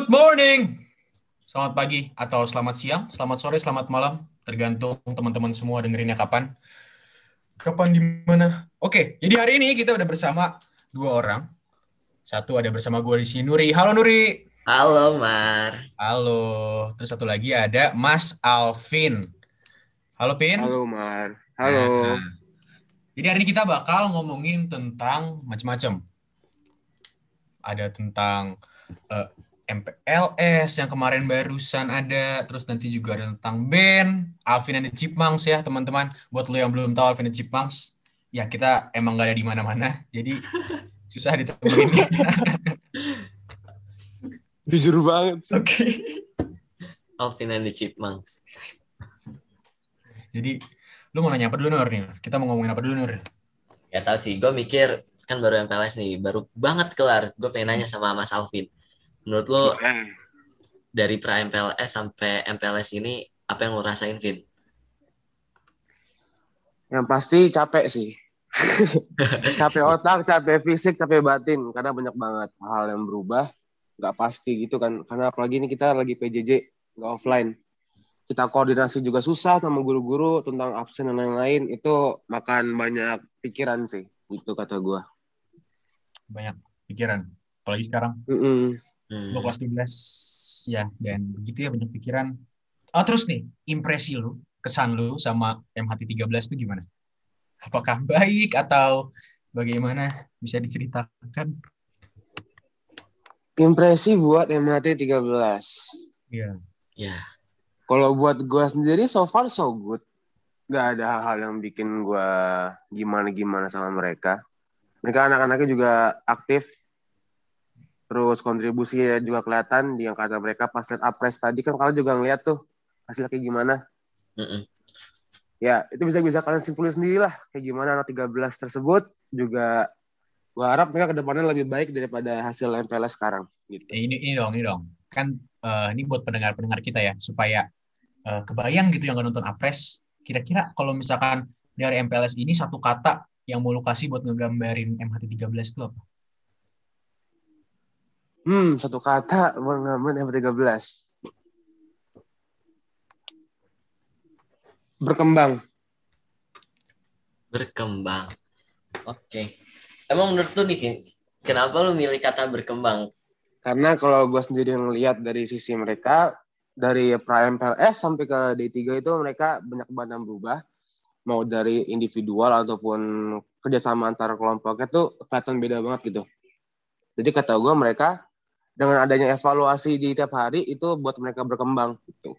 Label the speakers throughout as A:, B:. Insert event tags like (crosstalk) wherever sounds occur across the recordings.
A: Good morning. Selamat pagi atau selamat siang, selamat sore, selamat malam, tergantung teman-teman semua dengerinnya kapan. Kapan di mana? Oke, jadi hari ini kita udah bersama dua orang. Satu ada bersama gue di sini Nuri. Halo Nuri.
B: Halo Mar.
A: Halo. Terus satu lagi ada Mas Alvin. Halo Pin.
C: Halo Mar. Halo.
A: Nah, jadi hari ini kita bakal ngomongin tentang macam-macam. Ada tentang uh, MPLS yang kemarin barusan ada, terus nanti juga ada tentang band Alvin and the Chipmunks ya teman-teman. Buat lo yang belum tahu Alvin and the Chipmunks, ya kita emang gak ada di mana-mana, jadi susah ditemuin. (laughs)
C: Jujur banget.
A: Oke. Okay.
B: Alvin and the Chipmunks.
A: Jadi lu mau nanya apa dulu Nur nih? Kita mau ngomongin apa dulu Nur?
B: Ya tahu sih, gue mikir kan baru MPLS nih, baru banget kelar. Gue pengen nanya sama Mas Alvin Menurut lo dari pra MPLS sampai MPLS ini apa yang lo rasain, Vin?
C: Yang pasti capek sih. (laughs) capek otak, capek fisik, capek batin. Karena banyak banget hal yang berubah. Nggak pasti gitu kan. Karena apalagi ini kita lagi PJJ nggak offline. Kita koordinasi juga susah sama guru-guru tentang absen dan lain-lain. Itu makan banyak pikiran sih. Itu kata gue
A: banyak pikiran. Apalagi sekarang. Mm
C: -mm.
A: Hmm. Lo kelas 12 ya dan begitu ya banyak pikiran. Oh terus nih impresi lu, kesan lu sama MHT 13 itu gimana? Apakah baik atau bagaimana? Bisa diceritakan?
C: Impresi buat MHT 13.
A: Iya.
B: Iya.
C: Kalau buat gue sendiri so far so good. Gak ada hal-hal yang bikin gue gimana-gimana sama mereka. Mereka anak-anaknya juga aktif terus kontribusi juga kelihatan di yang kata mereka pas lihat apres tadi kan kalian juga ngeliat tuh hasilnya kayak gimana
B: mm -mm.
C: ya itu bisa bisa kalian simpulin sendiri lah kayak gimana anak 13 tersebut juga gua harap mereka ke depannya lebih baik daripada hasil MPLS sekarang gitu.
A: Eh, ini ini dong ini dong kan uh, ini buat pendengar pendengar kita ya supaya uh, kebayang gitu yang nggak nonton apres kira-kira kalau misalkan dari MPLS ini satu kata yang mau lu kasih buat ngegambarin MHT 13 itu apa?
C: Hmm, satu kata mengamen yang 13. Berkembang.
B: Berkembang. Oke. Okay. Emang menurut lu nih, kenapa lu milih kata berkembang?
C: Karena kalau gue sendiri ngelihat dari sisi mereka, dari Prime PLS sampai ke D3 itu mereka banyak banget yang berubah. Mau dari individual ataupun kerjasama antara kelompoknya tuh kelihatan beda banget gitu. Jadi kata gue mereka dengan adanya evaluasi di tiap hari itu buat mereka berkembang gitu.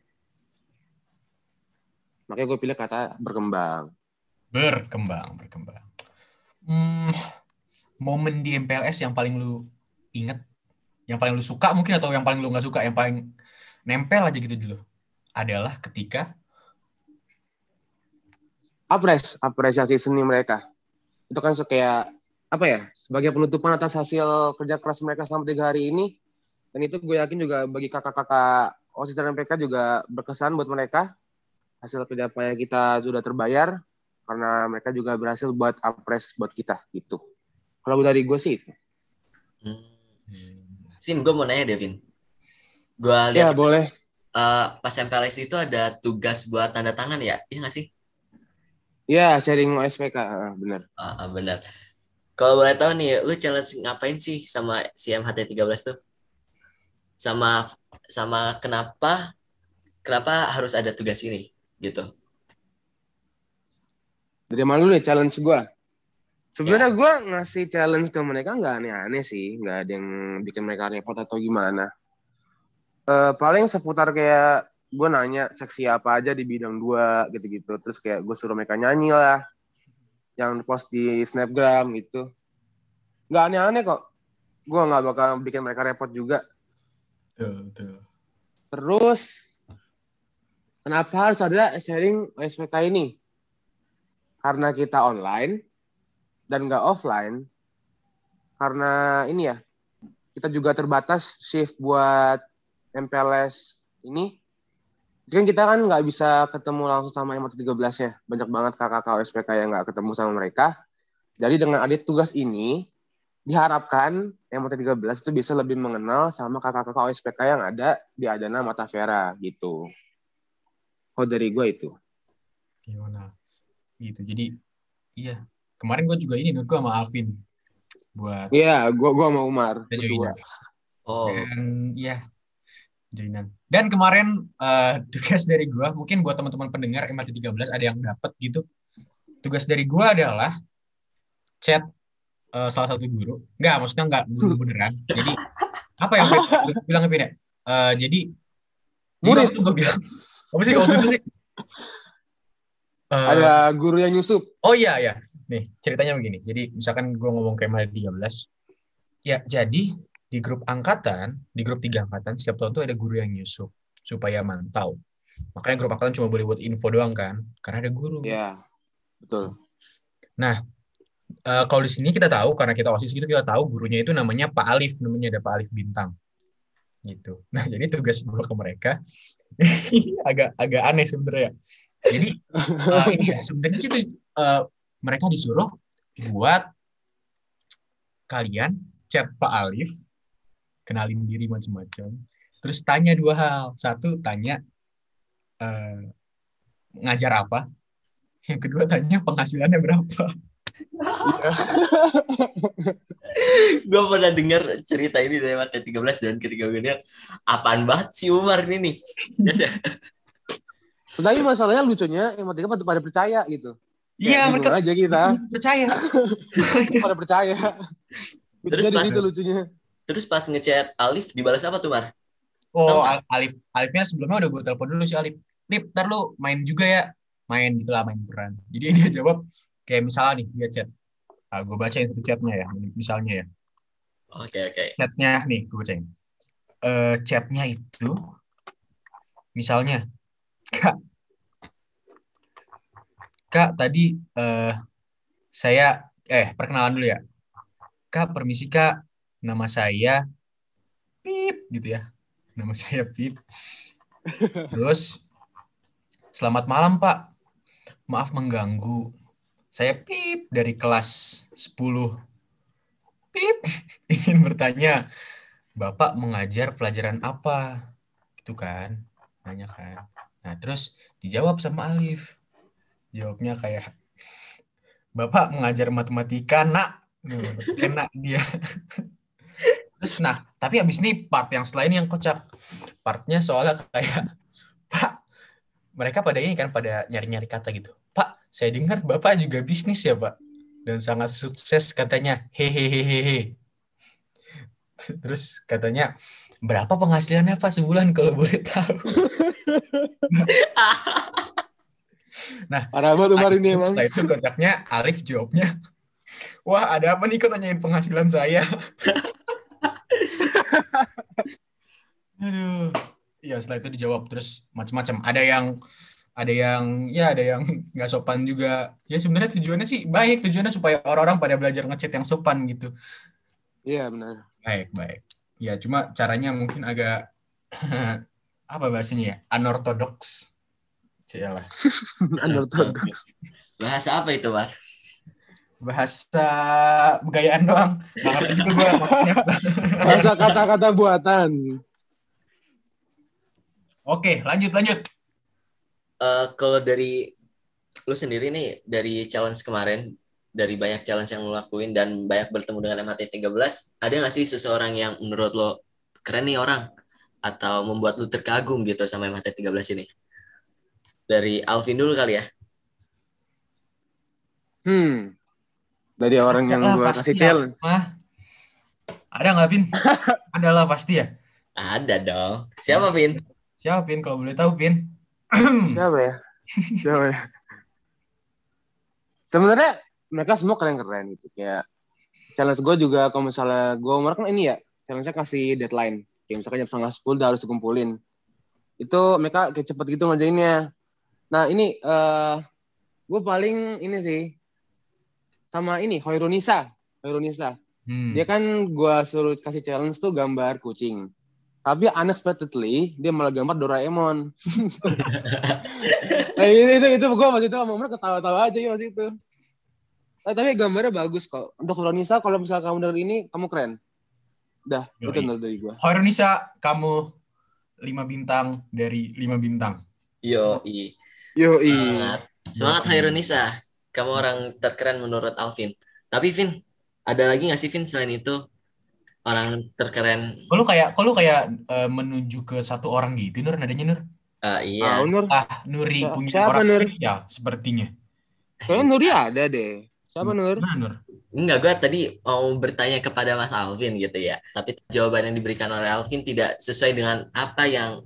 C: Makanya gue pilih kata berkembang.
A: Berkembang, berkembang. Hmm, momen di MPLS yang paling lu inget, yang paling lu suka mungkin atau yang paling lu nggak suka, yang paling nempel aja gitu dulu, adalah ketika
C: apres, apresiasi seni mereka. Itu kan kayak apa ya sebagai penutupan atas hasil kerja keras mereka selama tiga hari ini dan itu gue yakin juga bagi kakak-kakak OSIS dan MPK juga berkesan buat mereka. Hasil kerja payah kita sudah terbayar karena mereka juga berhasil buat apres buat kita gitu. Kalau dari gue sih itu.
B: Hmm. Vin, gue mau nanya deh, Vin. Gue lihat.
C: Ya, boleh.
B: Uh, pas MPLS itu ada tugas buat tanda tangan ya? Iya nggak sih?
C: Iya, sharing OSPK, uh, benar.
B: Uh, uh, benar. Kalau boleh tahu nih, lu challenge ngapain sih sama si MHT 13 tuh? Sama sama kenapa kenapa harus ada tugas ini gitu.
C: Dari mana dulu nih challenge gue sebenarnya ya. gue ngasih challenge ke mereka nggak aneh-aneh sih nggak ada yang bikin mereka repot atau gimana. Uh, paling seputar kayak gue nanya seksi apa aja di bidang dua gitu-gitu. Terus kayak gue suruh mereka nyanyi lah yang post di snapgram gitu. Nggak aneh-aneh kok. Gue nggak bakal bikin mereka repot juga
A: Betul,
C: Terus kenapa harus ada sharing SPK ini? Karena kita online dan nggak offline. Karena ini ya, kita juga terbatas shift buat MPLS ini. Jadi kan kita kan nggak bisa ketemu langsung sama MT 13 ya. Banyak banget kakak-kakak SPK yang nggak ketemu sama mereka. Jadi dengan adit tugas ini, diharapkan MT13 itu bisa lebih mengenal sama kakak-kakak OSPK yang ada di Adana Mata Vera gitu. Kalau dari gue itu.
A: Gimana? Gitu. Jadi iya. Kemarin gue juga ini gue sama Alvin buat
C: Iya, gue gua sama Umar. berdua.
B: Oh,
A: Dan iya joinan. Dan kemarin eh, tugas dari gue, mungkin buat teman-teman pendengar MT13 ada yang dapat gitu. Tugas dari gue adalah chat eh, salah satu guru. Enggak, maksudnya enggak (laughs) guru beneran. Jadi apa yang (laughs) gue bilang ke Pin ya? Eh, jadi
C: Murid.
A: waktu gue bilang apa sih sih? Eh,
C: Ada guru yang nyusup.
A: Oh iya ya. Nih, ceritanya begini. Jadi misalkan gue ngomong ke MT13, ya jadi di grup angkatan, di grup tiga angkatan setiap tahun tuh ada guru yang nyusup supaya mantau. Makanya grup angkatan cuma boleh buat info doang kan, karena ada guru.
C: Iya, betul.
A: Eh, kalau di sini kita tahu karena kita osis gitu kita tahu gurunya itu namanya Pak Alif, namanya ada Pak Alif Bintang. Gitu. (laughs) Nah, jadi tugas gue ke mereka (laughs) agak agak aneh sebenarnya. Jadi ini ya, sebenarnya sih eh, mereka disuruh buat kalian chat Pak Alif, kenalin diri macam-macam, terus tanya dua hal. Satu tanya eh, ngajar apa, yang kedua tanya penghasilannya berapa. (laughs)
B: gue pernah dengar cerita ini dari Mata 13 dan ketika gue lihat apaan banget si Umar ini nih. Biasa.
C: Tapi masalahnya lucunya MT13 pada, pada percaya gitu.
A: Iya,
C: Kayak
A: mereka
C: aja kita (laughs)
A: percaya.
C: pada percaya.
B: Terus pas-
C: situ lucunya.
B: Terus pas ngechat Alif dibalas apa tuh Mar?
A: Oh, Al- Alif, Alifnya sebelumnya udah gue telepon dulu si Alif. Lip, ntar lu main juga ya. Main gitu lah, main peran. Jadi dia jawab, kayak misalnya nih, dia chat. Ah, gue bacain chatnya ya, misalnya ya.
B: Oke oke.
A: Chatnya nih, gue bacain. Eh chatnya itu, misalnya, Kak, Kak, tadi eh saya, eh, perkenalan dulu ya. Kak, permisi Kak, nama saya Pip, gitu ya. Nama saya Pip. Terus, selamat malam Pak. Maaf mengganggu. Saya Pip dari kelas 10. Pip, (laughs) ingin bertanya, Bapak mengajar pelajaran apa? Gitu kan, nanya kan. Nah, terus dijawab sama Alif. Jawabnya kayak, Bapak mengajar matematika, nak. Nuh, Enak dia. (laughs) Terus, nah, tapi habis ini part yang selain yang kocak. Partnya soalnya kayak, Pak, mereka pada ini kan, pada nyari-nyari kata gitu. Pak, saya dengar Bapak juga bisnis ya, Pak? Dan sangat sukses katanya. Hehehehe. Terus katanya, berapa penghasilannya Pak sebulan kalau boleh tahu?
C: Parah banget Umar ini emang.
A: Setelah itu kocaknya Alif jawabnya, wah ada apa nih kok nanyain penghasilan saya? (laughs) Aduh. Ya setelah itu dijawab terus macam-macam. Ada yang ada yang ya ada yang (laughs) nggak sopan juga. Ya sebenarnya tujuannya sih baik, tujuannya supaya orang-orang pada belajar ngechat yang sopan gitu.
C: Iya benar.
A: Baik, baik. Ya cuma caranya mungkin agak (clears throat) apa bahasanya ya? Unorthodox. Cialah. (laughs)
C: Unorthodox.
B: Bahasa apa itu Mar?
A: bahasa begayaan doang nggak ngerti juga gue maksudnya (laughs)
C: Bahasa kata-kata buatan.
A: oke lanjut lanjut
B: Eh, kalau dari lu sendiri nih dari challenge kemarin dari banyak challenge yang lu lakuin dan banyak bertemu dengan MHT 13 ada nggak sih seseorang yang menurut lo keren nih orang? Atau membuat lu terkagum gitu sama MHT 13 ini? Dari Alvin dulu kali ya.
C: Hmm. Dari orang yang
A: Ada lah,
C: gue
A: pasti
C: kasih challenge.
A: Mah, ada nggak Pin (laughs) ada lah pasti ya?
B: Ada dong. Siapa Vin?
A: Siapa Pin kalau boleh tahu Pin (clears throat)
C: Siapa ya? Siapa ya? Sebenarnya mereka semua keren-keren gitu. Kayak challenge gue juga kalau misalnya gue Umar kan ini ya, challenge-nya kasih deadline. Kayak misalkan jam setengah sepuluh udah harus dikumpulin. Itu mereka kayak cepet gitu ngerjainnya. Nah ini eh gue paling ini sih sama ini Hoirunisa. Hoirunisa.
A: Hmm.
C: Dia kan gue suruh kasih challenge tuh gambar kucing. Tapi unexpectedly dia malah gambar Doraemon. (laughs) nah, itu itu, itu gue pas itu sama Umar ketawa-tawa aja ya pas itu. Eh, tapi gambarnya bagus kok. Untuk Ronisa, kalau misalnya kamu denger ini, kamu keren. Udah,
A: Yoi.
C: itu dari gue.
A: Hoirunisa, kamu lima bintang dari lima bintang.
B: Yo, i.
C: Yo,
B: Semangat. Semangat Hairunisa. Kamu orang terkeren menurut Alvin. Tapi Vin, ada lagi nggak sih Vin selain itu orang terkeren?
A: Kalau kayak kalau kayak eh, menuju ke satu orang gitu, Nur nadanya Nur.
B: Ah, iya.
C: Ah, Nur.
A: Ah, Nuri
C: Siapa-
A: punya
C: siapa,
A: orang
C: Nur?
A: ya sepertinya.
C: Kayaknya Nuri ada deh. Siapa Nur?
A: Nah, Nur.
B: Enggak, gue tadi mau bertanya kepada Mas Alvin gitu ya. Tapi jawaban yang diberikan oleh Alvin tidak sesuai dengan apa yang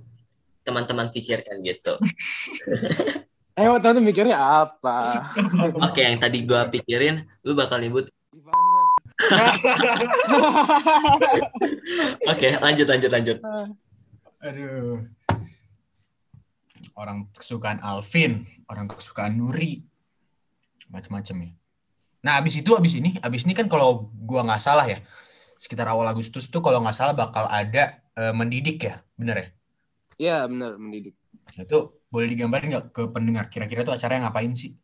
B: teman-teman pikirkan gitu. (laughs)
C: Eh, waktu itu mikirnya apa? (laughs)
B: Oke, yang tadi gue pikirin, lu bakal nyebut. (laughs) Oke, lanjut, lanjut, lanjut.
A: Aduh. Orang kesukaan Alvin, orang kesukaan Nuri. Macam-macam ya. Nah, abis itu, abis ini, abis ini kan kalau gua nggak salah ya, sekitar awal Agustus tuh kalau nggak salah bakal ada eh, mendidik ya, bener ya?
C: Iya, benar mendidik.
A: Nah, Itu boleh digambarin nggak ke pendengar? Kira-kira tuh acara yang ngapain sih?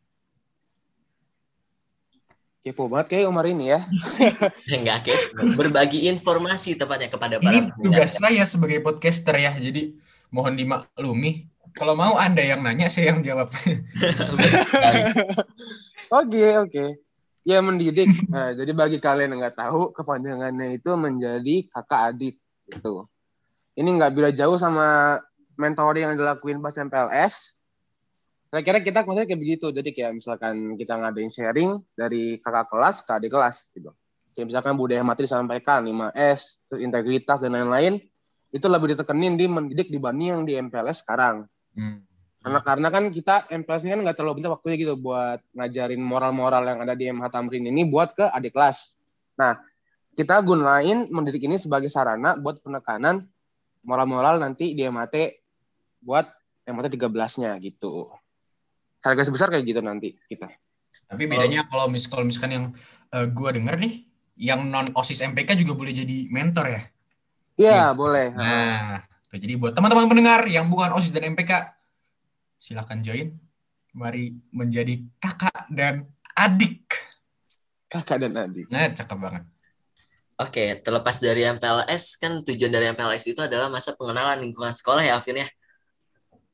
C: Kepo banget kayak Umar ini ya. (laughs)
B: Enggak, oke. Berbagi informasi tepatnya kepada para
A: Ini tugas saya sebagai podcaster ya, jadi mohon dimaklumi. Kalau mau Anda yang nanya, saya yang jawab. (laughs)
C: Oke, oke. Ya mendidik. Nah, jadi bagi kalian yang nggak tahu, kepanjangannya itu menjadi kakak adik. Gitu. Ini nggak beda jauh sama mentoring yang dilakuin pas MPLS. Kira-kira kita konsepnya kayak begitu. Jadi kayak misalkan kita ngadain sharing dari kakak kelas ke adik kelas. Gitu. Kayak misalkan budaya mati disampaikan, 5S, terus integritas, dan lain-lain. Itu lebih ditekenin di mendidik dibanding yang di MPLS sekarang.
A: Hmm.
C: Karena karena kan kita MPLS ini kan nggak terlalu banyak waktunya gitu buat ngajarin moral-moral yang ada di MH Tamrin ini buat ke adik kelas. Nah, kita gunain mendidik ini sebagai sarana buat penekanan moral-moral nanti di MHT buat MHT 13-nya gitu. Harga sebesar kayak gitu nanti kita.
A: Tapi bedanya kalau mis kalau misalkan yang eh, gua denger nih, yang non OSIS MPK juga boleh jadi mentor ya.
C: Iya,
A: Iya.
C: boleh.
A: Nah, tuh, jadi buat teman-teman pendengar yang bukan OSIS dan MPK, silahkan join. Mari menjadi kakak dan adik.
C: Kakak dan adik.
A: Nah, cakep banget.
B: Oke, terlepas dari MPLS, kan tujuan dari MPLS itu adalah masa pengenalan lingkungan sekolah ya, Alvin ya?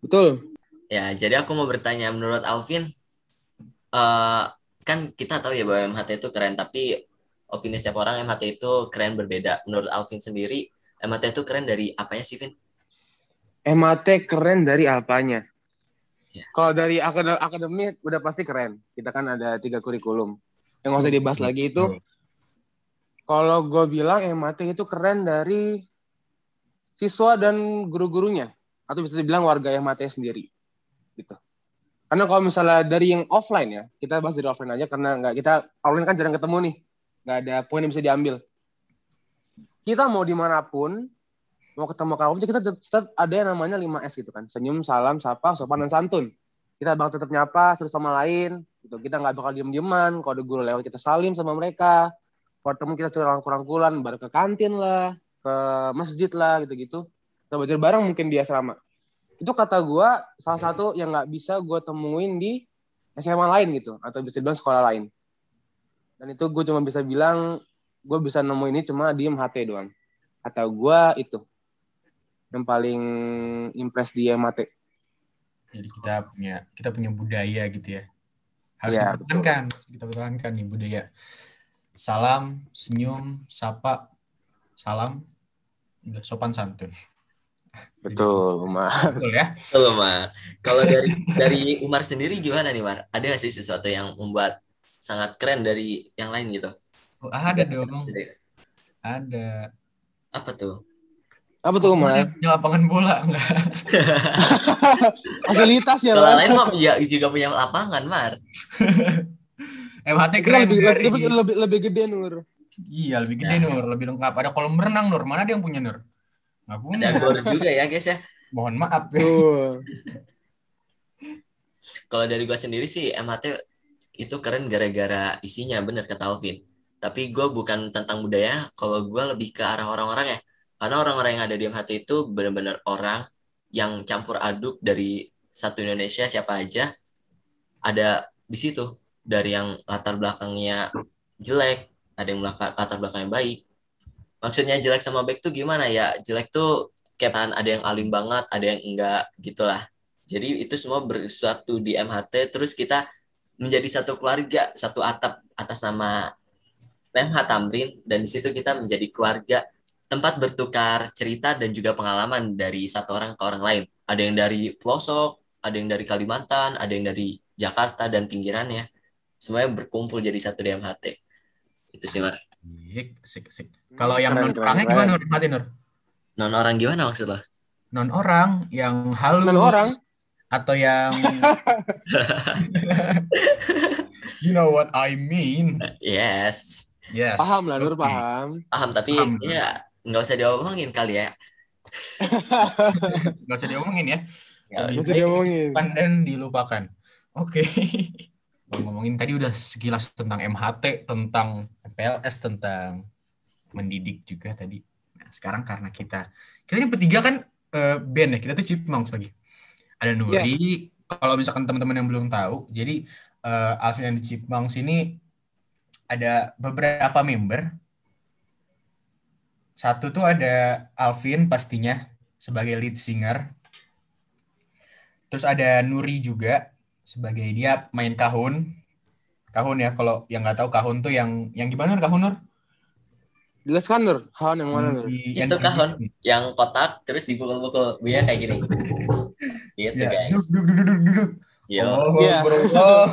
C: Betul.
B: Ya, jadi aku mau bertanya, menurut Alvin, eh, kan kita tahu ya bahwa MHT itu keren, tapi opini setiap orang MHT itu keren berbeda. Menurut Alvin sendiri, MHT itu keren dari apanya sih, Vin?
C: MHT keren dari apanya?
B: Ya.
C: Kalau dari akad- akademi udah pasti keren. Kita kan ada tiga kurikulum. Yang nggak usah dibahas lagi itu. Kalau gue bilang MHT itu keren dari siswa dan guru-gurunya. Atau bisa dibilang warga MHT sendiri. Gitu. Karena kalau misalnya dari yang offline ya, kita bahas dari offline aja karena nggak kita offline kan jarang ketemu nih. Nggak ada poin yang bisa diambil. Kita mau di mana pun, mau ketemu kamu kita tetap, ada yang namanya 5S gitu kan. Senyum salam sapa sopan dan santun. Kita bakal tetap nyapa satu sama lain gitu. Kita nggak bakal diem dieman kalau ada guru lewat kita salim sama mereka. Kalau ketemu kita curang kurang kulan baru ke kantin lah ke masjid lah gitu gitu kita belajar bareng mungkin di asrama itu kata gua salah satu yang nggak bisa gua temuin di SMA lain gitu atau bisa dibilang sekolah lain dan itu gue cuma bisa bilang gue bisa nemu ini cuma di MHT doang kata gua itu yang paling impress di MAT.
A: Jadi kita punya kita punya budaya gitu ya. Harus
C: Iya,
A: dipertahankan, kita pertahankan nih budaya. Salam, senyum, sapa, salam, udah sopan santun.
C: Betul, Umar.
A: Betul ya?
B: Betul, Mar. Kalau dari dari Umar sendiri gimana nih, Mar? Ada nggak sih sesuatu yang membuat sangat keren dari yang lain gitu?
A: Oh, ada dong,
B: Sendiri.
A: ada.
B: Apa tuh?
C: Apa tuh, Umar?
A: Punya lapangan bola enggak? (laughs)
C: Fasilitas ya, Mar.
B: lain mah ya, juga punya lapangan, Mar.
A: MHT
C: Itu
A: keren.
C: lebih, lebih, lebih, lebih gede, Nur.
A: Iya, lebih gede
B: Ya.
A: Nur, lebih lengkap. Ada kolam renang Nur. Mana ada yang punya Nur? Nggak punya.
B: Ada gor juga ya, guys ya.
A: Mohon maaf ya.
C: Tuh.
B: Kalau dari gua sendiri sih MHT itu keren gara-gara isinya, bener kata Alvin. Tapi gue bukan tentang budaya, kalau gua lebih ke arah orang-orang ya. Karena orang-orang yang ada di MHT itu benar-benar orang yang campur aduk dari satu Indonesia siapa aja ada di situ. dari yang latar belakangnya jelek, ada yang latar belakangnya baik. Maksudnya jelek sama baik tuh gimana ya? Jelek tuh kayak ada yang alim banget, ada yang enggak gitulah. Jadi itu semua bersatu di MHT, terus kita menjadi satu keluarga, satu atap atas nama MH Tamrin, dan di situ kita menjadi keluarga tempat bertukar cerita dan juga pengalaman dari satu orang ke orang lain. Ada yang dari pelosok, ada yang dari Kalimantan, ada yang dari Jakarta dan pinggirannya. Semuanya berkumpul jadi satu di MHT. Itu sih, Mar.
A: Sik, sik, Kalau yang non orangnya gimana Nur? Mati Nur?
B: Non orang gimana maksud lo?
A: Non orang yang halus.
C: Non orang
A: atau yang (laughs) you know what I mean
B: yes
A: yes
C: paham lah Nur okay. paham
B: paham tapi paham, ya nggak usah diomongin kali ya
A: nggak usah diomongin ya
C: nggak usah diomongin
A: dan dilupakan oke (laughs) okay. ngomongin tadi udah sekilas tentang MHT tentang PLS tentang mendidik juga tadi nah sekarang karena kita kita ini bertiga kan uh, band ya kita tuh Chipmunks lagi ada Nuri. Yeah. Kalau misalkan teman-teman yang belum tahu, jadi uh, Alvin and the Chipmunks ini ada beberapa member. Satu tuh ada Alvin pastinya sebagai lead singer. Terus ada Nuri juga sebagai dia main kahun. Kahun ya kalau yang nggak tahu kahun tuh yang yang gimana kahun Nur?
C: Jelaskan Nur, kahun yang mana Nur?
B: Itu kahun yang kotak terus dipukul-pukul bunyinya kayak gini. Gitu ya, guys. Duduk, duduk, duduk, duduk. Yo. Oh, ya. oh,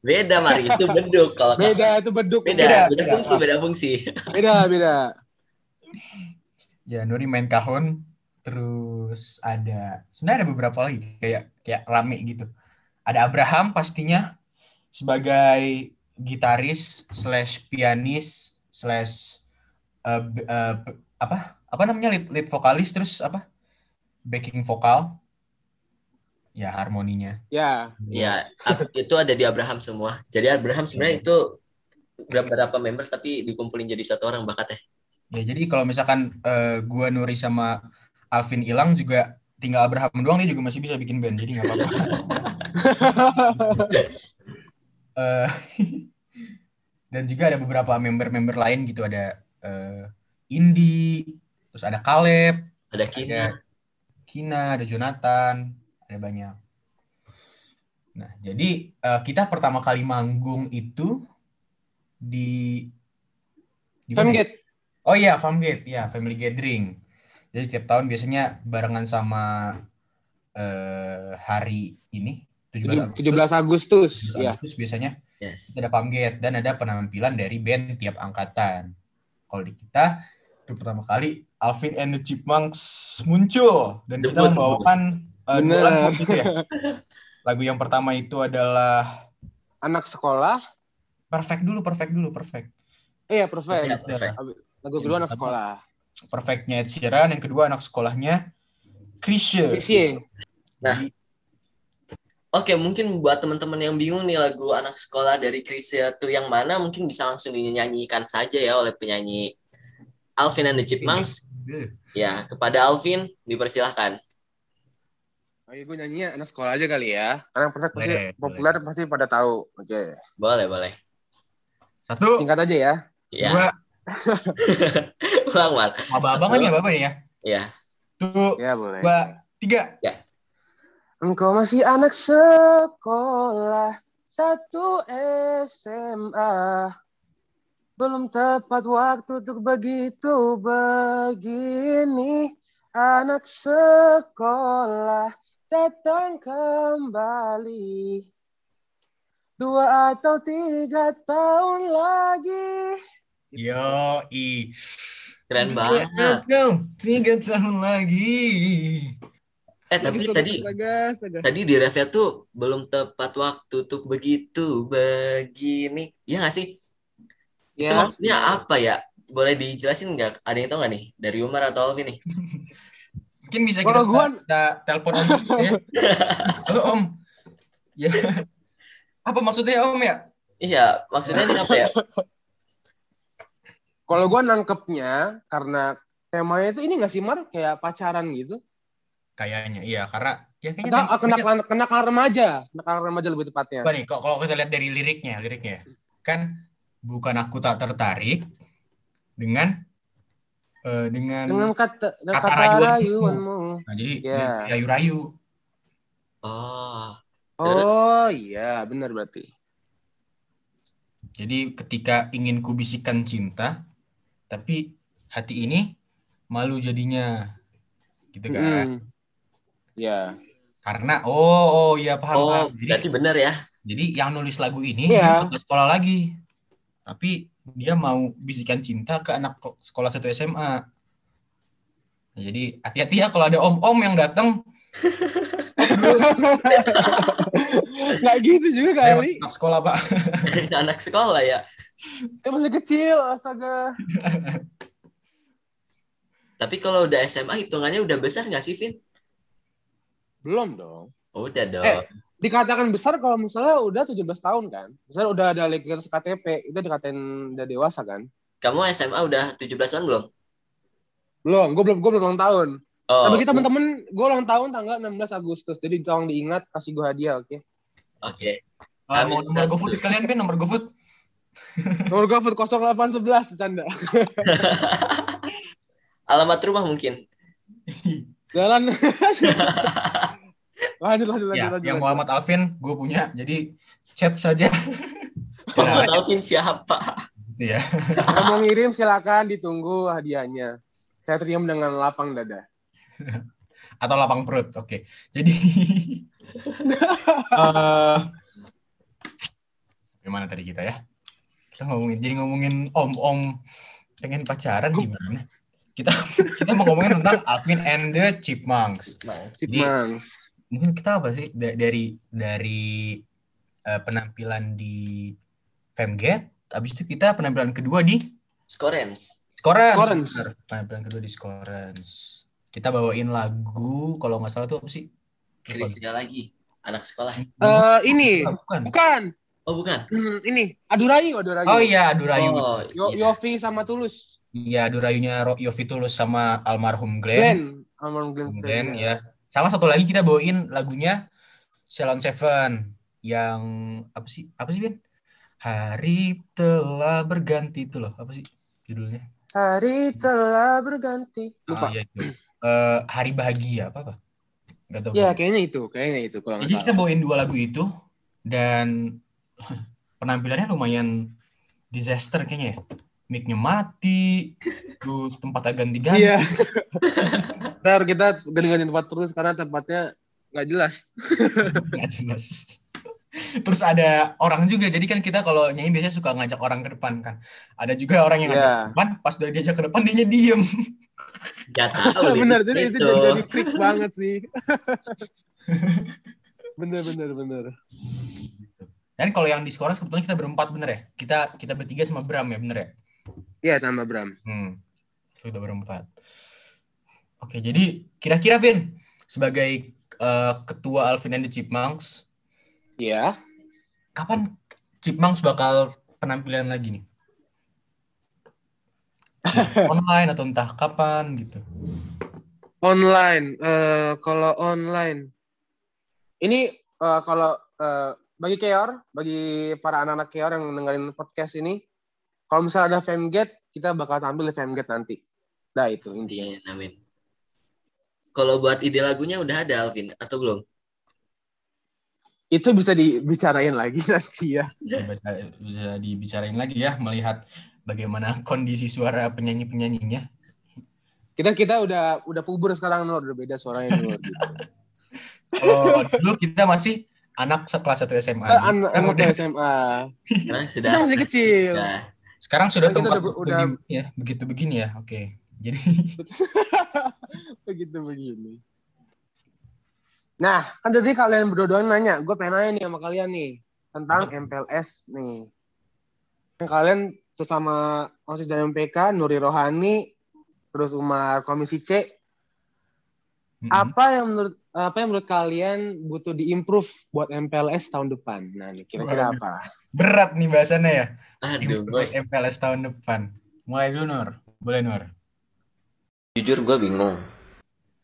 B: Beda Mari, itu beduk kalau
C: Beda itu beduk.
B: Beda, beda, beda, beda fungsi, beda fungsi.
C: Beda, beda.
A: Ya, Nuri main kahon, terus ada sebenarnya ada beberapa lagi kayak kayak rame gitu. Ada Abraham pastinya sebagai gitaris slash pianis slash uh, uh, apa apa namanya lead, lead vokalis terus apa backing vokal ya harmoninya.
C: Ya.
B: Ya, itu ada di Abraham semua. Jadi Abraham sebenarnya itu beberapa member tapi dikumpulin jadi satu orang bakatnya.
A: Ya, jadi kalau misalkan uh, gua Nuri sama Alvin hilang juga tinggal Abraham doang dia juga masih bisa bikin band. Jadi nggak apa-apa. uh, (laughs) (laughs) dan juga ada beberapa member-member lain gitu ada uh, Indi, terus ada Caleb,
B: ada Kina, ada,
A: Kina, ada Jonathan, ada banyak. Nah, jadi uh, kita pertama kali manggung itu di
C: di Famgate.
A: Oh iya, Famgate, ya Family Gathering. Jadi setiap tahun biasanya barengan sama uh, hari ini
C: 17 Agustus. 17 Agustus,
A: 17
C: ya.
A: Agustus biasanya.
B: Yes.
A: Ada Famgate dan ada penampilan dari band tiap angkatan. Kalau di kita itu pertama kali Alvin and the Chipmunks muncul dan kita membawakan uh, dua lagu gitu ya. Lagu yang pertama itu adalah
C: Anak Sekolah.
A: Perfect dulu, perfect dulu, perfect.
C: Iya, perfect. Ya, perfect. Lagu kedua Anak Sekolah.
A: Perfectnya Ed Sheeran, yang kedua anak sekolahnya Krisye.
C: Krisye.
B: Nah, Oke, mungkin buat teman-teman yang bingung nih lagu anak sekolah dari Krisya itu yang mana, mungkin bisa langsung dinyanyikan saja ya oleh penyanyi Alvin and the Chipmunks. Ya, kepada Alvin dipersilahkan.
C: Ayo gue nyanyinya anak sekolah aja kali ya. Karena pasti boleh, populer boleh. pasti pada tahu. Oke. Okay.
B: Boleh, boleh.
A: Satu.
C: Singkat aja ya.
B: Iya. Dua. (laughs) Ulang, Mar.
A: Abang-abangan ya, Bapak ya?
B: Iya.
A: Tuh.
C: Ya, boleh.
A: Dua, tiga.
B: Ya.
C: Engkau masih anak sekolah satu SMA. Belum tepat waktu untuk begitu begini. Anak sekolah datang kembali dua atau tiga tahun lagi.
A: Yo, i.
B: Keren banget.
A: Tiga tahun lagi.
B: Eh tapi tadi tadi di review tuh belum tepat waktu untuk begitu begini. Iya gak sih? Ya. Itu maksudnya apa ya? Boleh dijelasin nggak? Ada yang tahu nggak nih? Dari Umar atau Alvin nih? (laughs)
A: Mungkin bisa kita, gua... kita telepon Om ya. (laughs) Halo Om. Ya. Apa maksudnya Om ya?
B: Iya, maksudnya ini apa ya?
C: Kalau gue nangkepnya karena temanya itu ini nggak sih Mar kayak pacaran gitu?
A: Kayaknya iya karena ya kayaknya
C: Atau
A: tem-
C: kena
A: kayaknya-
C: kena remaja, kena remaja lebih tepatnya.
A: Coba nih, kok- kalau kita lihat dari liriknya, liriknya kan bukan aku tak tertarik dengan eh, dengan,
C: Dengan kata dengan
A: Kata
C: kata
A: rayuanmu.
C: rayuanmu.
A: nah, jadi
C: Iya.
A: rayu-rayu.
B: Oh?
C: Oh iya, benar berarti.
A: Jadi ketika ingin kubisikkan cinta, tapi hati ini malu jadinya, gitu kan?
C: Mm. Ya.
A: Karena oh oh iya paham
B: oh,
A: paham. Jadi
B: berarti benar ya.
A: jadi yang nulis lagu ini
C: Iya.
A: dia sekolah lagi, tapi dia mau bisikan cinta ke anak ko- sekolah satu SMA. Nah, jadi hati-hati ya kalau ada om-om yang datang, (laughs)
C: Nggak gitu juga kali.
A: anak sekolah pak. (laughs)
B: Anak sekolah ya.
C: Dia masih kecil, astaga. (laughs)
B: Tapi kalau udah SMA hitungannya udah besar nggak sih, Vin?
C: Belum dong.
B: Oh, udah dong.
C: Eh. Dikatakan besar kalau misalnya udah 17 tahun kan. Misalnya udah ada legalitas KTP, itu dikatain udah dewasa kan.
B: Kamu SMA udah 17 tahun belum?
C: Belum, gue belum gue belum ulang tahun.
B: Oh,
C: Tapi kita temen-temen, gue ulang tahun tanggal 16 Agustus. Jadi tolong diingat, kasih gue hadiah, oke?
B: oke.
A: Ah, mau
B: Amin.
A: nomor GoFood sekalian Ben, nomor GoFood.
C: Nomor gue food 0811, bercanda. (laughs)
B: Alamat rumah mungkin.
C: Jalan. (laughs) lanjut, lanjut, lanjut,
A: Ya,
C: lanjut.
A: yang
C: lanjut.
A: Muhammad Alvin gue punya, jadi chat saja.
B: Muhammad Alvin siapa?
A: Gitu ya.
C: Yang mau ngirim silakan ditunggu hadiahnya. Saya terima dengan lapang dada.
A: atau lapang perut. Oke. Jadi (laughs) eh gimana tadi kita ya? Kita ngomongin jadi ngomongin om-om pengen pacaran gimana? Kita kita mau ngomongin tentang Alvin and the Chipmunks. Jadi,
C: Chipmunks.
A: Mungkin kita apa sih Da- dari dari eh, penampilan di Femget, habis itu kita penampilan kedua di
B: Skorens.
A: Skorens.
C: Skorens.
A: bener. Penampilan kedua di Skorens. Kita bawain lagu kalau nggak salah tuh apa sih?
B: Krisnya lagi. Anak sekolah.
C: Eh, ini,
A: bukan.
C: bukan.
B: Oh, bukan.
C: Hmm, ini, Adurayu, Adurayu.
A: Oh iya, Adurayu.
B: Oh,
C: Yo,
B: iya.
C: Yofi sama Tulus.
A: Iya, Adurayunya Yofi Tulus sama almarhum Glenn.
C: Glenn. Almarhum Glenn.
A: Glenn,
C: Fredly.
A: ya. Sama satu lagi kita bawain lagunya Salon Seven yang apa sih? Apa sih, Ben? Hari telah berganti itu loh. Apa sih judulnya?
C: Hari telah berganti. Lupa.
A: Ah, iya itu. Eh, hari bahagia apa apa? Enggak tahu.
C: Ya, kayaknya itu, kayaknya itu kalau nggak
A: Jadi kita bawain dua lagu itu dan (laughs) penampilannya lumayan disaster kayaknya ya. Mic-nya mati, terus tempatnya ganti-ganti.
C: Iya. (laughs) Ntar kita ganti-ganti tempat terus karena tempatnya nggak jelas. (laughs)
A: Nggak jelas. Terus ada orang juga, jadi kan kita kalau nyanyi biasanya suka ngajak orang ke depan kan. Ada juga orang yang ngajak
C: Iya.
A: ke depan, pas udah diajak ke depan dia diem.
B: Gak tahu deh,
C: bener, jadi itu
B: gitu.
C: jadi, jadi freak banget sih. (laughs) bener, bener, bener.
A: Dan kalau yang di Skorans kebetulan kita berempat bener ya. Kita kita bertiga sama Bram ya bener ya.
C: Iya, tambah Bram.
A: Hmm. Sudah berempat. Oke, jadi kira-kira Vin sebagai eh, ketua Alvin and the Chipmunks,
C: Iya.
A: kapan Chipmunks bakal penampilan lagi nih? (laughs) Online atau entah kapan gitu.
C: Online. eh kalau online. Ini eh, kalau eh, bagi Keor, bagi para anak-anak Keor yang dengerin podcast ini, kalau misalnya ada Femgate, kita bakal tampil di Femgate nanti. Nah, itu intinya.
B: Iya, amin. Kalau buat ide lagunya udah ada Alvin atau belum?
C: Itu bisa dibicarain lagi (laughs) nanti ya.
A: bisa, bisa dibicarain lagi ya melihat bagaimana kondisi suara penyanyi-penyanyinya.
C: Kita kita udah udah puber sekarang Nur, udah beda suaranya Nur.
A: Kalau (laughs) dulu kita masih anak sekelas 1 SMA.
C: Kita an- anak
A: udah-
C: SMA.
B: Sekarang sudah.
C: Kita masih kecil.
B: Sudah.
A: Sekarang sudah tempat
C: udah- udah-
A: begini ya, begitu begini ya. Oke. Jadi (laughs)
C: Begitu begini. Nah, kan tadi kalian berdua nanya, gue pengen nanya nih sama kalian nih tentang MPLS nih. Kan kalian sesama OSIS dan MPK, Nuri Rohani, terus Umar Komisi C,
A: mm,
C: apa yang menurut apa yang menurut kalian butuh diimprove buat MPLS tahun depan? Nah, kira-kira apa?
A: berat nih bahasannya ya.
B: Aduh,
A: MPLS tahun depan. Mulai dulu Nur. Boleh Nur.
B: jujur gue bingung.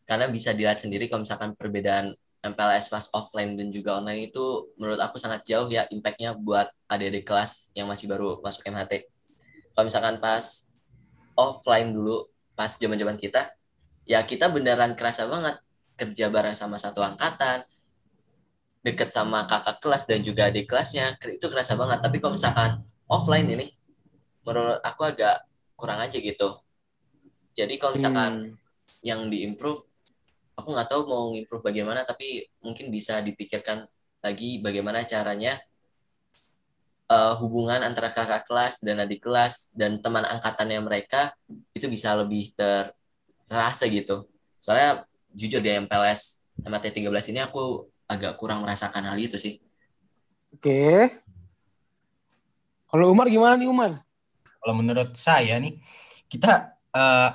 B: karena bisa dilihat sendiri kalau misalkan perbedaan MPLS pas offline dan juga online itu menurut aku sangat jauh ya impactnya buat adik-adik kelas yang masih baru masuk MHT. Kalau misalkan pas offline dulu, pas zaman-zaman kita, ya kita beneran kerasa banget kerja bareng sama satu angkatan, deket sama kakak kelas dan juga adik kelasnya, itu kerasa banget. Tapi kalau misalkan offline ini, menurut aku agak kurang aja gitu. Jadi kalau misalkan hmm. yang diimprove aku nggak tahu mau improve bagaimana tapi mungkin bisa dipikirkan lagi bagaimana caranya uh, hubungan antara kakak kelas dan adik kelas dan teman angkatannya mereka itu bisa lebih terasa gitu. Soalnya jujur di MPLS MT 13 ini aku agak kurang merasakan hal itu sih.
C: Oke. Kalau Umar gimana nih Umar?
A: Kalau menurut saya nih kita uh,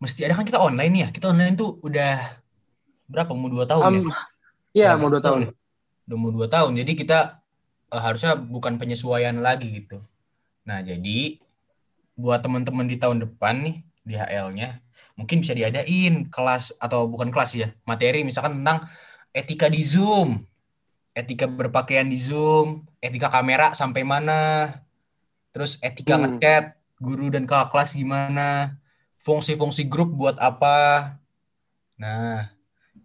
A: mesti ada kan kita online ya. Kita online tuh udah berapa mau dua tahun um, ya?
C: Iya mau dua tahun. tahun.
A: Udah mau dua tahun. Jadi kita uh, harusnya bukan penyesuaian lagi gitu. Nah jadi buat teman-teman di tahun depan nih di HL-nya mungkin bisa diadain kelas atau bukan kelas ya materi misalkan tentang etika di Zoom, etika berpakaian di Zoom, etika kamera sampai mana, terus etika hmm. ngechat guru dan kakak kelas gimana, fungsi-fungsi grup buat apa. Nah,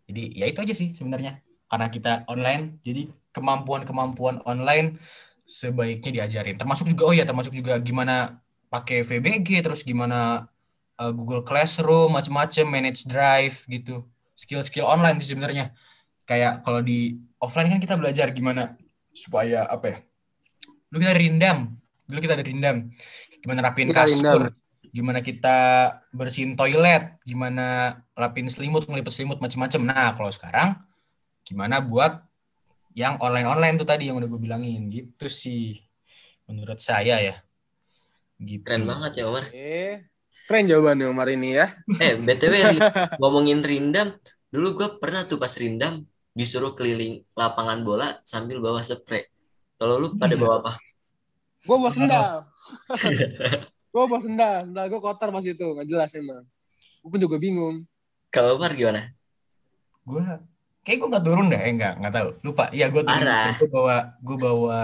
A: jadi ya itu aja sih sebenarnya. Karena kita online, jadi kemampuan-kemampuan online sebaiknya diajarin. Termasuk juga oh ya, termasuk juga gimana pakai VBG, terus gimana uh, Google Classroom, macam-macam, manage drive gitu. Skill-skill online sih sebenarnya. Kayak kalau di offline kan kita belajar gimana supaya apa ya? Dulu kita rindam, dulu kita ada rindam. Gimana rapiin kasur, gimana kita bersihin toilet, gimana lapin selimut, ngelipet selimut macam-macam. Nah, kalau sekarang gimana buat yang online-online tuh tadi yang udah gue bilangin gitu sih menurut saya ya.
B: Gitu. Keren banget ya Omar.
C: Eh, keren jawabannya Omar ini ya.
B: Eh, BTW (laughs) ngomongin rindam, dulu gue pernah tuh pas rindam disuruh keliling lapangan bola sambil bawa spray. Kalau lu pada iya. bawa apa?
C: Gue bawa sendal. gue bawa sendal sendal (laughs) gue kotor pas itu nggak jelas emang gue pun juga bingung
B: kalau Umar gimana
A: gue kayak gue nggak turun deh enggak nggak tahu lupa iya gue turun gue bawa gue bawa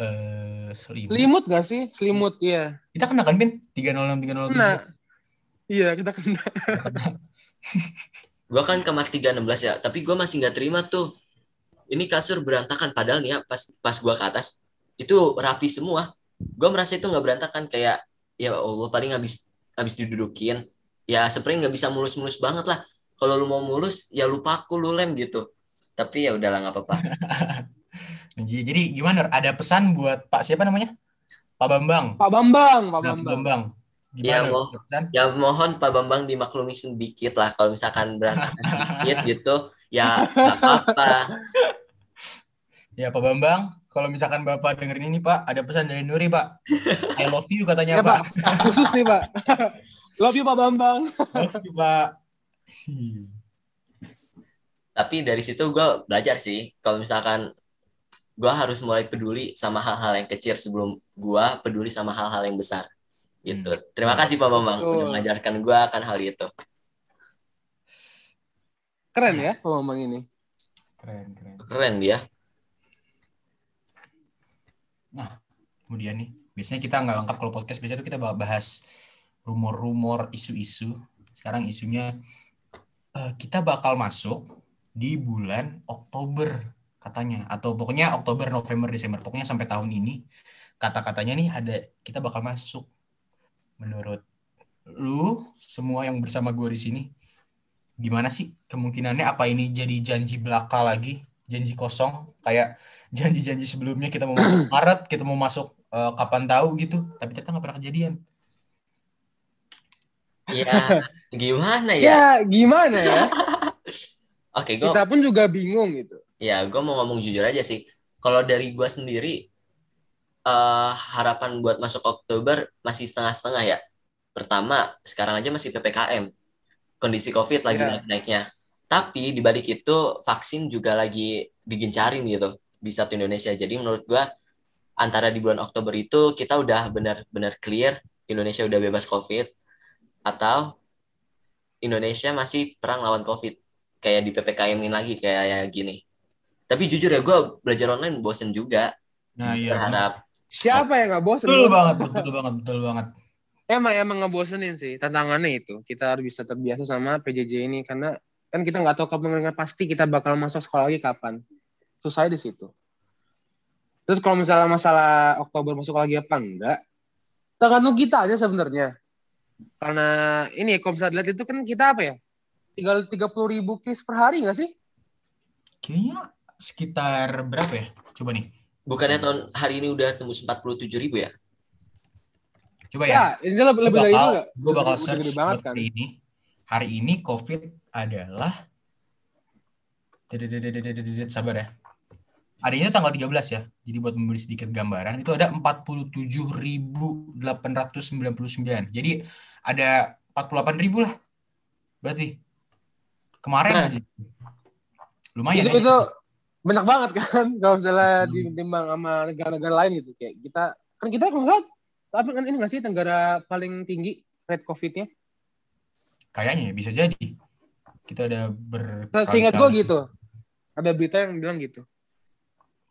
A: uh,
C: selimut. Selimut gak sih? Selimut ya
A: kita kena kan bin? tiga nol enam tiga nol
C: tujuh. Iya kita kena.
B: Gue kan kamar tiga enam belas ya tapi gue masih nggak terima tuh. Ini kasur berantakan padahal nih ya pas pas gue ke atas itu rapi semua. Gue merasa itu nggak berantakan kayak ya Allah paling habis habis didudukin. Ya spray nggak bisa mulus-mulus banget lah. Kalau lu mau mulus ya lupa aku lu lem gitu. Tapi ya udahlah nggak apa-apa (laughs)
A: jadi gimana ada pesan buat Pak siapa namanya Pak Bambang
C: Pak Bambang Pak
A: nah, Bambang, Bambang.
B: Gimana, ya, mo ya mohon Pak Bambang dimaklumi sedikit lah kalau misalkan berantakan (laughs) sedikit gitu ya nggak apa-apa
A: ya Pak Bambang kalau misalkan Bapak dengerin ini Pak, ada pesan dari Nuri Pak. (laughs) I love you katanya
C: ya, Pak. (laughs) Khusus nih Pak. love you Pak Bambang.
A: love you Pak.
B: Tapi dari situ gue belajar sih, kalau misalkan gue harus mulai peduli sama hal-hal yang kecil sebelum gue peduli sama hal-hal yang besar. Gitu. Hmm. Terima kasih Pak Bambang oh. udah mengajarkan gue akan hal itu.
C: Keren ya Pak Bambang ini.
B: Keren, keren. Keren dia.
A: Nah, kemudian nih, biasanya kita nggak lengkap kalau podcast, biasanya tuh kita bahas rumor-rumor, isu-isu. Sekarang isunya uh, kita bakal masuk di bulan Oktober katanya, atau pokoknya Oktober, November, Desember, pokoknya sampai tahun ini kata-katanya nih ada kita bakal masuk. Menurut lu semua yang bersama gue di sini, gimana sih kemungkinannya? Apa ini jadi janji belaka lagi, janji kosong kayak janji-janji sebelumnya kita mau masuk (clears throat) Maret, kita mau masuk uh, kapan tahu gitu, tapi ternyata nggak pernah kejadian.
B: Ya, gimana ya?
C: Ya, gimana ya? (laughs)
B: Oke, gua...
C: kita pun juga bingung gitu.
B: Ya, gue mau ngomong jujur aja sih. Kalau dari gue sendiri, uh, harapan buat masuk Oktober masih setengah-setengah ya. Pertama, sekarang aja masih PPKM. Kondisi COVID lagi yeah. naik-naiknya. Tapi di balik itu vaksin juga lagi digencarin gitu di satu Indonesia. Jadi menurut gua antara di bulan Oktober itu kita udah benar-benar clear Indonesia udah bebas COVID atau Indonesia masih perang lawan COVID. Kayak di PPKM-in lagi kayak ya gini. Tapi jujur ya gue belajar online bosen juga.
A: Nah, iya.
B: Berharap
C: Siapa yang nggak bosen?
A: Betul banget, betul banget, betul banget.
C: Emang emang ngebosenin sih tantangannya itu. Kita harus bisa terbiasa sama PJJ ini karena kan kita nggak tahu kapan pasti kita bakal masuk sekolah lagi kapan. Susah di situ. Terus kalau misalnya masalah Oktober masuk lagi apa enggak? Tergantung kita aja sebenarnya. Karena ini kalau misalnya dilihat itu kan kita apa ya? Tinggal 30 ribu case per hari nggak sih?
A: Kayaknya sekitar berapa ya? Coba nih.
B: bukannya tahun hari ini udah tembus 47 ribu ya?
A: Coba ya.
C: Ya, ini lebih,
A: Gue
C: lebih dari itu
A: gue bakal
C: Udah
A: search
C: gede banget
A: buat
C: kan.
A: hari ini. Hari ini COVID adalah sabar ya. Hari ini tanggal 13 ya. Jadi buat memberi sedikit gambaran itu ada 47.899. Jadi ada 48.000 lah. Berarti kemarin
C: Nah.
A: aja. Lumayan
C: itu
A: ya.
C: itu banyak banget kan (laughs) kalau misalnya
A: Hmm.
C: ditimbang sama negara-negara lain gitu kayak kita kan kita kalau nggak tapi kan ini nggak sih negara paling tinggi rate COVID-nya
A: Kayaknya ya, bisa jadi. Kita ada ber
C: seingat gue gitu ada berita yang bilang gitu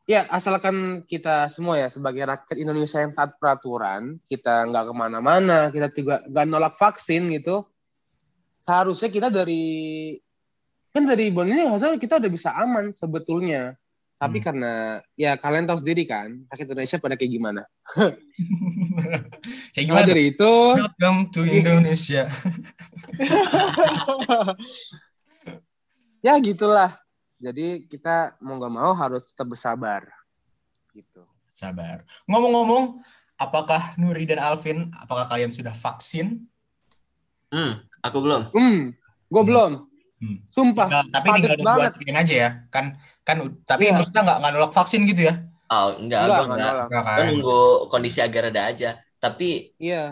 C: ya asalkan kita semua ya sebagai rakyat Indonesia yang taat peraturan kita nggak ke mana-mana kita juga nggak nolak vaksin gitu seharusnya kita dari kan dari bulan ini harusnya kita udah bisa aman sebetulnya tapi
A: Hmm.
C: karena ya kalian tahu sendiri kan rakyat Indonesia pada kayak gimana (laughs)
A: Kayak gimana?
C: dari itu
A: Welcome to Indonesia. (laughs)
C: ya gitulah jadi kita mau nggak mau harus tetap bersabar gitu
A: Sabar. Ngomong-ngomong, apakah Nuri dan Alvin, apakah kalian sudah vaksin?
B: Hmm, aku belum.
C: hmm gue
A: Hmm.
C: belum
A: Hmm.
C: sumpah
A: Tinggal- tapi tinggal
C: banget.
A: antigen aja ya. Kan kan tapi
C: Iya.
A: maksudnya nggak nggak nolak vaksin gitu ya?
B: Oh, enggak,
C: Enggak,
B: gue
C: nggak
B: enggak.
C: nolak.
A: Nggak
B: Gue
A: kan?
B: nunggu kondisi agak reda aja. Tapi
C: iya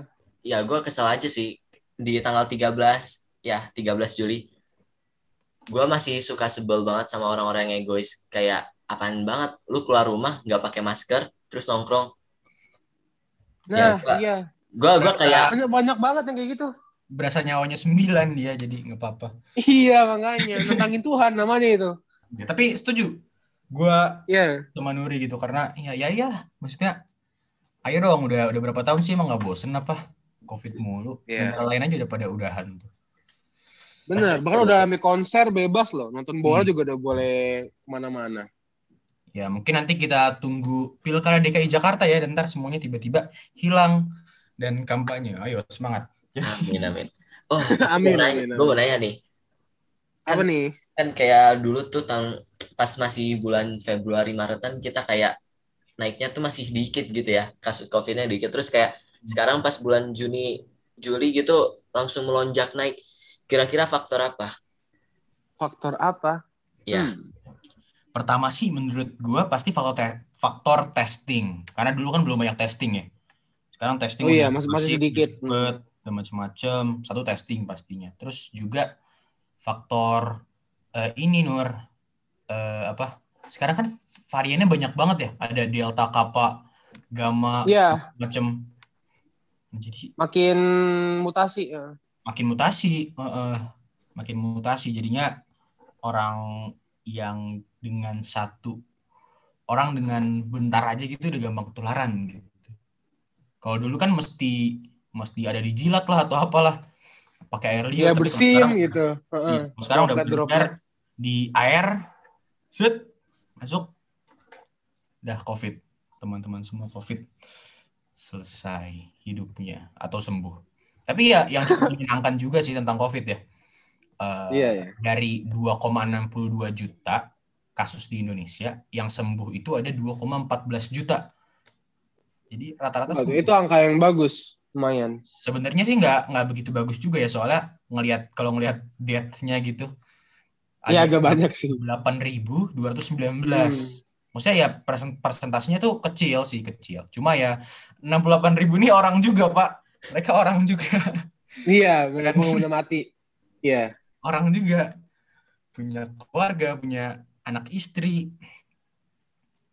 B: ya gue kesel aja sih di tanggal 13 ya 13 Juli gue masih suka sebel banget sama orang-orang yang egois kayak apaan banget lu keluar rumah nggak pakai masker terus nongkrong
C: nah
B: Pak.
C: iya
B: gue gua kayak
C: banyak banyak banget yang kayak gitu
A: Berasa nyawanya sembilan dia jadi nggak apa-apa.
C: iya makanya. Nentangin Tuhan namanya itu.
A: Ya, tapi setuju. Gua
C: iya.
A: sama Nuri gitu karena ya ya ya maksudnya ayo dong udah udah berapa tahun sih emang nggak bosen apa? Covid mulu.
C: Iya.
A: negara lain aja udah pada udahan tuh.
C: Bener
B: Pasti.
C: bahkan udah. rame konser bebas loh. Nonton bola
A: Hmm.
C: juga udah boleh ke mana-mana.
A: Ya mungkin nanti kita tunggu pilkada DKI Jakarta ya dan ntar semuanya tiba-tiba hilang dan kampanye. Ayo semangat (laughs)
B: amin amin. Oh (laughs)
C: Amin,
B: gue mau nanya,
C: amin,
B: gua mau
C: amin.
B: nanya nih.
C: Apa nih?
B: kan kayak dulu tuh tahun pas masih bulan Februari Maretan kita kayak naiknya tuh masih dikit gitu ya. Kasus covidnya dikit. Terus kayak sekarang pas bulan Juni Juli gitu langsung melonjak naik. Kira-kira faktor apa?
C: Faktor apa?
B: Ya.
C: Hmm.
A: pertama sih menurut gua pasti faktor te- faktor testing. Karena dulu kan belum banyak testing ya. Sekarang testing
C: Oh iya, masih- masih sedikit.
A: Dan macam-macam satu testing pastinya. Terus juga faktor eh, ini Nur eh, apa sekarang kan variannya banyak banget ya. Ada delta kappa gamma
C: Iya,
A: macam jadi
C: makin mutasi. ya.
A: makin mutasi eh, eh, makin mutasi. Jadinya orang yang dengan satu orang dengan bentar aja gitu udah gampang ketularan gitu. Kalau dulu kan mesti mesti ada dijilat lah atau apalah. Pakai air liur
C: Ya bersin
A: sekarang,
C: gitu. Heeh.
A: iya, kalau sekarang udah benar di air set masuk. Udah covid. Teman-teman semua covid. Selesai hidupnya atau sembuh. Tapi ya yang cukup (laughs) menyenangkan juga sih tentang covid ya. Eh,
C: Iya, iya.
A: dari 2,62 juta kasus di Indonesia yang sembuh itu ada 2,14 juta. Jadi rata-rata
C: itu angka yang bagus, lumayan.
A: sebenarnya sih nggak nggak begitu bagus juga ya soalnya ngelihat kalau ngelihat death-nya gitu
C: Iya agak banyak sih.
A: 8.219
C: Hmm.
A: maksudnya ya persen- persentasenya tuh kecil sih kecil cuma ya 68.000 ini orang juga pak mereka orang juga (laughs)
C: Iya, benar benar mati. Iya.
A: orang juga punya keluarga punya anak istri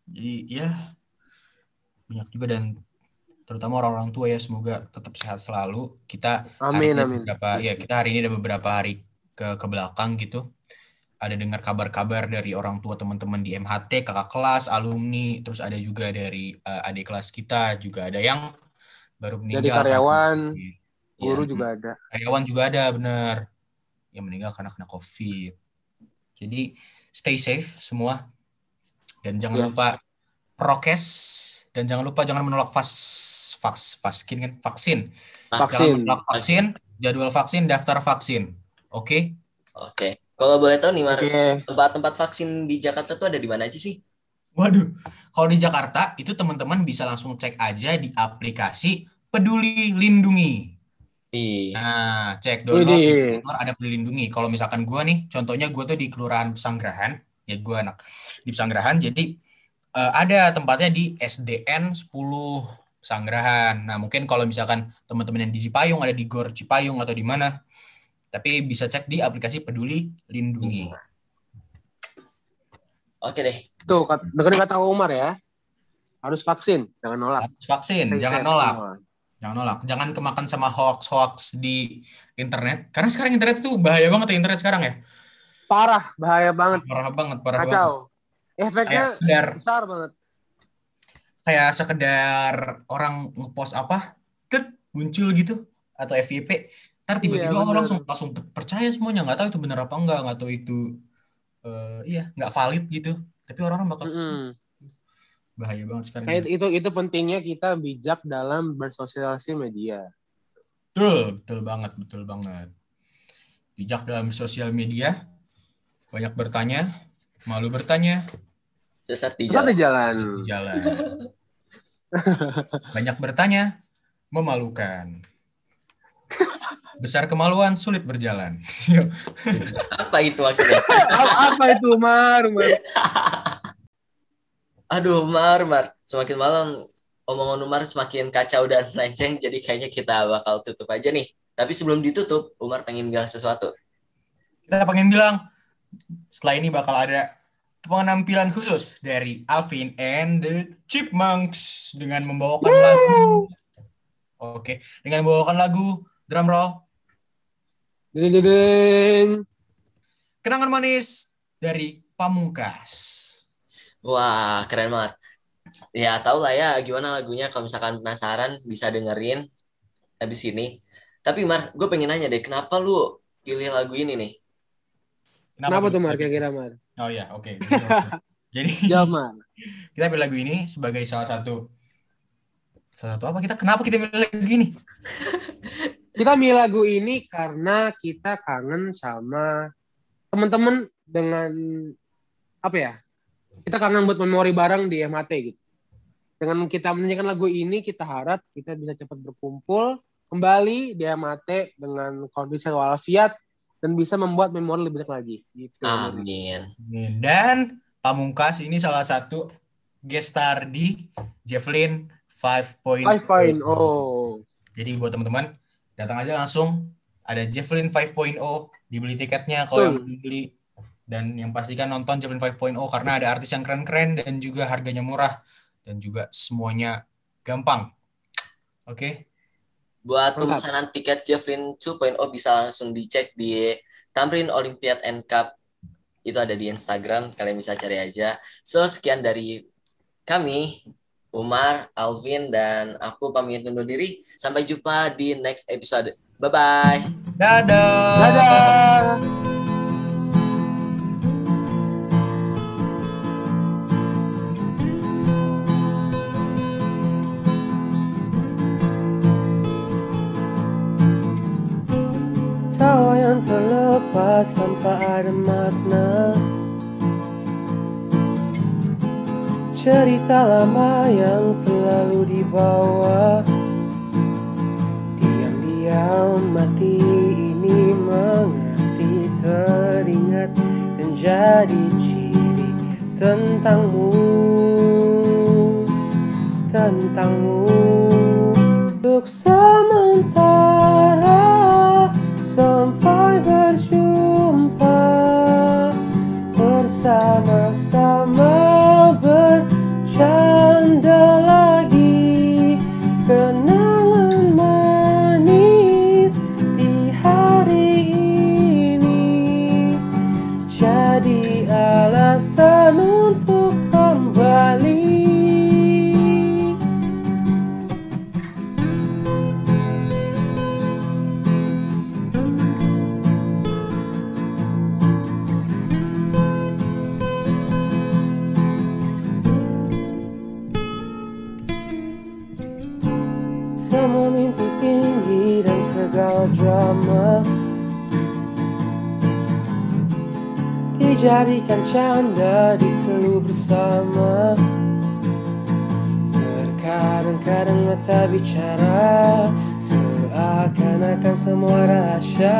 A: jadi ya banyak juga dan terutama orang-orang tua ya semoga tetap sehat selalu kita hari
C: Amin,
A: ini
C: amin.
A: beberapa ya kita hari ini ada beberapa hari ke ke belakang gitu ada dengar kabar-kabar dari orang tua teman-teman di MHT, kakak kelas, alumni, terus ada juga dari uh, adik kelas kita juga ada yang baru meninggal.
C: Jadi karyawan,
A: Iya.
C: guru juga ada.
A: Karyawan juga ada bener yang meninggal karena kena COVID. Jadi stay safe semua dan jangan
C: Iya.
A: lupa prokes dan jangan lupa jangan menolak vas vaks vaksin kan vaksin.
C: Vaksin.
A: menolak vaksin, jadwal vaksin, daftar vaksin. Oke?
B: Oke. Kalau boleh tahu nih, Mar,
C: Oke.
B: tempat-tempat vaksin di Jakarta tuh ada di mana aja sih?
A: Waduh, kalau di Jakarta itu teman-teman bisa langsung cek aja di aplikasi Peduli Lindungi. Nah, cek download di ada Peduli Lindungi. Kalau misalkan gua nih, contohnya gua tuh di Kelurahan Pesanggerahan, ya gua anak di Pesanggerahan, jadi eh, ada tempatnya di SDN 10 Pesanggerahan. Nah, mungkin kalau misalkan teman-teman yang di Cipayung ada di Gor Cipayung atau di mana, tapi bisa cek di aplikasi Peduli Lindungi.
B: Oke deh.
C: Tuh, dengerin kata Umar ya. Harus vaksin, jangan nolak.
A: Harus vaksin,
C: Stay
A: jangan nolak.
C: semua.
A: Jangan nolak, jangan kemakan sama hoax-hoax di internet. Karena sekarang internet tuh bahaya banget ya internet sekarang ya.
C: Parah, bahaya banget,
A: Parah banget, parah banget.
C: kacau.
A: Kayak
C: Efeknya besar banget.
A: Kayak sekedar orang ngepost apa, tet muncul gitu atau FYP, ntar tiba-tiba
C: Iya,
A: orang
C: bener.
A: langsung langsung percaya semuanya, nggak tahu itu bener apa enggak, nggak tahu itu eh, iya nggak valid gitu. Tapi orang-orang bakal percaya.
C: Mm-mm.
A: bahaya banget sekarang.
C: Kayak itu itu pentingnya kita bijak dalam bersosialisasi media.
A: Betul, betul banget, betul banget. Bijak dalam sosial media, banyak bertanya, malu bertanya,
B: Sesat di
C: Satu
B: jalan.
C: jalan.
A: jalan. (laughs) (laughs) Banyak bertanya, memalukan. Besar kemaluan, sulit berjalan. (laughs)
B: Apa itu maksudnya?
C: apa, itu Umar? Umar?
B: Aduh, Mar, Mar. Semakin malam omongan Umar semakin kacau dan (laughs) melenceng, jadi kayaknya kita bakal tutup aja nih. Tapi sebelum ditutup, Umar pengen bilang sesuatu.
A: Kita pengen bilang, setelah ini bakal ada penampilan khusus dari Alvin and the Chipmunks dengan membawakan lagu. Oke, dengan membawakan lagu drum roll
C: Ding, ding, ding.
A: Kenangan Manis dari Pamungkas.
B: Wah, keren banget. Ya, tau lah ya gimana lagunya. Kalau misalkan penasaran, bisa dengerin habis ini. Tapi, Mar, gue pengen nanya deh, kenapa lu pilih lagu ini nih?
C: Kenapa tuh Mar kira-kira Mar?
A: Oh ya, oke. (laughs) Jadi
C: Jawab Mar. (laughs)
A: kita pilih lagu ini sebagai salah satu salah satu apa kita kenapa kita pilih lagu ini? (laughs)
C: Kita milih lagu ini karena kita kangen sama teman-teman dengan apa ya? Kita kangen buat memori bareng di MHT gitu. Dengan kita menyanyikan lagu ini, kita harap kita bisa cepat berkumpul kembali di MHT dengan kondisi walafiat dan bisa membuat memori lebih banyak lagi. Gitu.
B: Amin.
A: Dan Pamungkas ini salah satu guest star di Javelin 5.0.
C: 5.0.
A: Jadi buat teman-teman datang aja langsung ada Javelin 5.0 dibeli tiketnya kalau yang beli dan yang pastikan nonton Javelin 5.0 karena ada artis yang keren-keren dan juga harganya murah dan juga semuanya gampang. Oke.
B: Buat pemesanan tiket Javelin 2.0 bisa langsung dicek di Tamrin Olympiad and Cup. Itu ada di Instagram, kalian bisa cari aja. So, sekian dari kami, Umar, Alvin, dan aku pamit undur diri. Sampai jumpa di next episode. Bye-bye.
A: Dadah.
C: Dadah. Terlepas tanpa ada makna. Cerita lama yang selalu dibawa. Diam-diam mati ini mengerti teringat dan jadi ciri tentangmu. Tentangmu
D: Dijadikan canda dikeluh bersama. Terkadang-kadang mata bicara Seakan-akan semua rahasia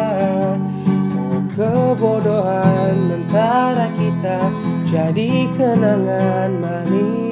D: Oh kebodohan antara kita Jadi kenangan manis